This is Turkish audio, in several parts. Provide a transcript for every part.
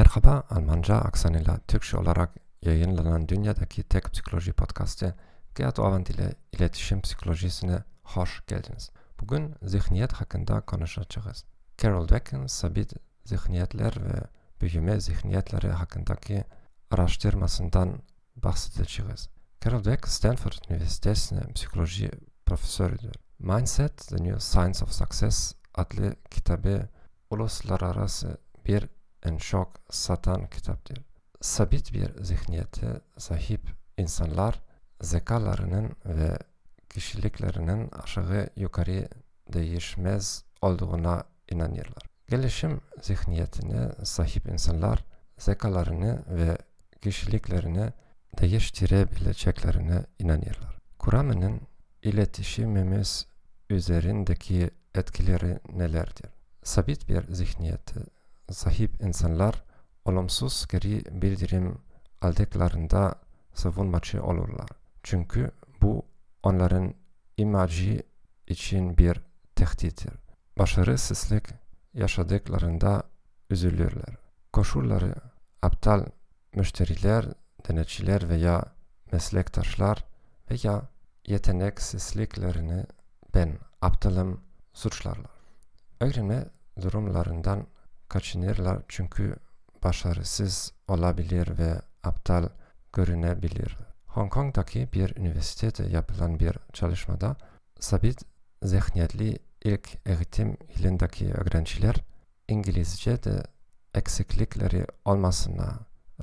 Merhaba, Almanca aksanıyla Türkçe olarak yayınlanan dünyadaki tek psikoloji podcastı Gerd Orwand ile iletişim psikolojisine hoş geldiniz. Bugün zihniyet hakkında konuşacağız. Carol Dweck'in sabit zihniyetler ve büyüme zihniyetleri hakkındaki araştırmasından bahsedeceğiz. Carol Dweck, Stanford Üniversitesi'nin psikoloji profesörüdür. Mindset, The New Science of Success adlı kitabı uluslararası bir en çok satan kitaptır. Sabit bir zihniyete sahip insanlar zekalarının ve kişiliklerinin aşağı yukarı değişmez olduğuna inanırlar. Gelişim zihniyetine sahip insanlar zekalarını ve kişiliklerini değiştirebileceklerine inanırlar. Kuramının iletişimimiz üzerindeki etkileri nelerdir? Sabit bir zihniyete sahip insanlar olumsuz geri bildirim aldıklarında savunmacı olurlar. Çünkü bu onların imajı için bir tehdittir. Başarısızlık yaşadıklarında üzülürler. Koşulları aptal müşteriler, denetçiler veya meslektaşlar veya yeteneksizliklerini ben aptalım suçlarlar. Öğrenme durumlarından kaçınırlar çünkü başarısız olabilir ve aptal görünebilir. Hong Kong'daki bir üniversitede yapılan bir çalışmada sabit zihniyetli ilk eğitim yılındaki öğrenciler İngilizce'de eksiklikleri olmasına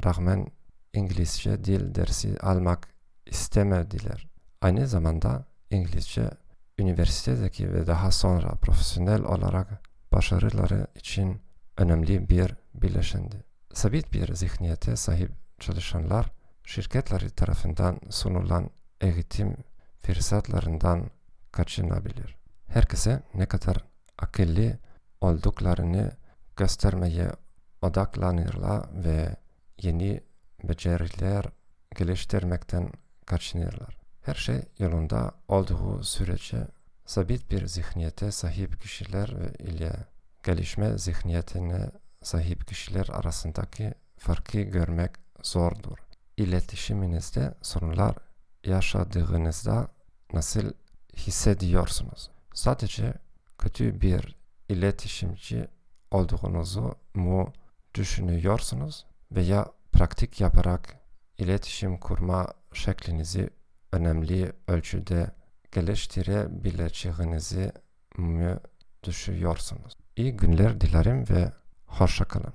rağmen İngilizce dil dersi almak istemediler. Aynı zamanda İngilizce üniversitedeki ve daha sonra profesyonel olarak başarıları için önemli bir bileşendi. Sabit bir zihniyete sahip çalışanlar şirketleri tarafından sunulan eğitim fırsatlarından kaçınabilir. Herkese ne kadar akıllı olduklarını göstermeye odaklanırlar ve yeni beceriler geliştirmekten kaçınırlar. Her şey yolunda olduğu sürece sabit bir zihniyete sahip kişiler ile gelişme zihniyetine sahip kişiler arasındaki farkı görmek zordur. İletişiminizde sorunlar yaşadığınızda nasıl hissediyorsunuz? Sadece kötü bir iletişimci olduğunuzu mu düşünüyorsunuz veya pratik yaparak iletişim kurma şeklinizi önemli ölçüde geliştirebileceğinizi mi düşünüyorsunuz? İyi günler dilerim ve hoşçakalın.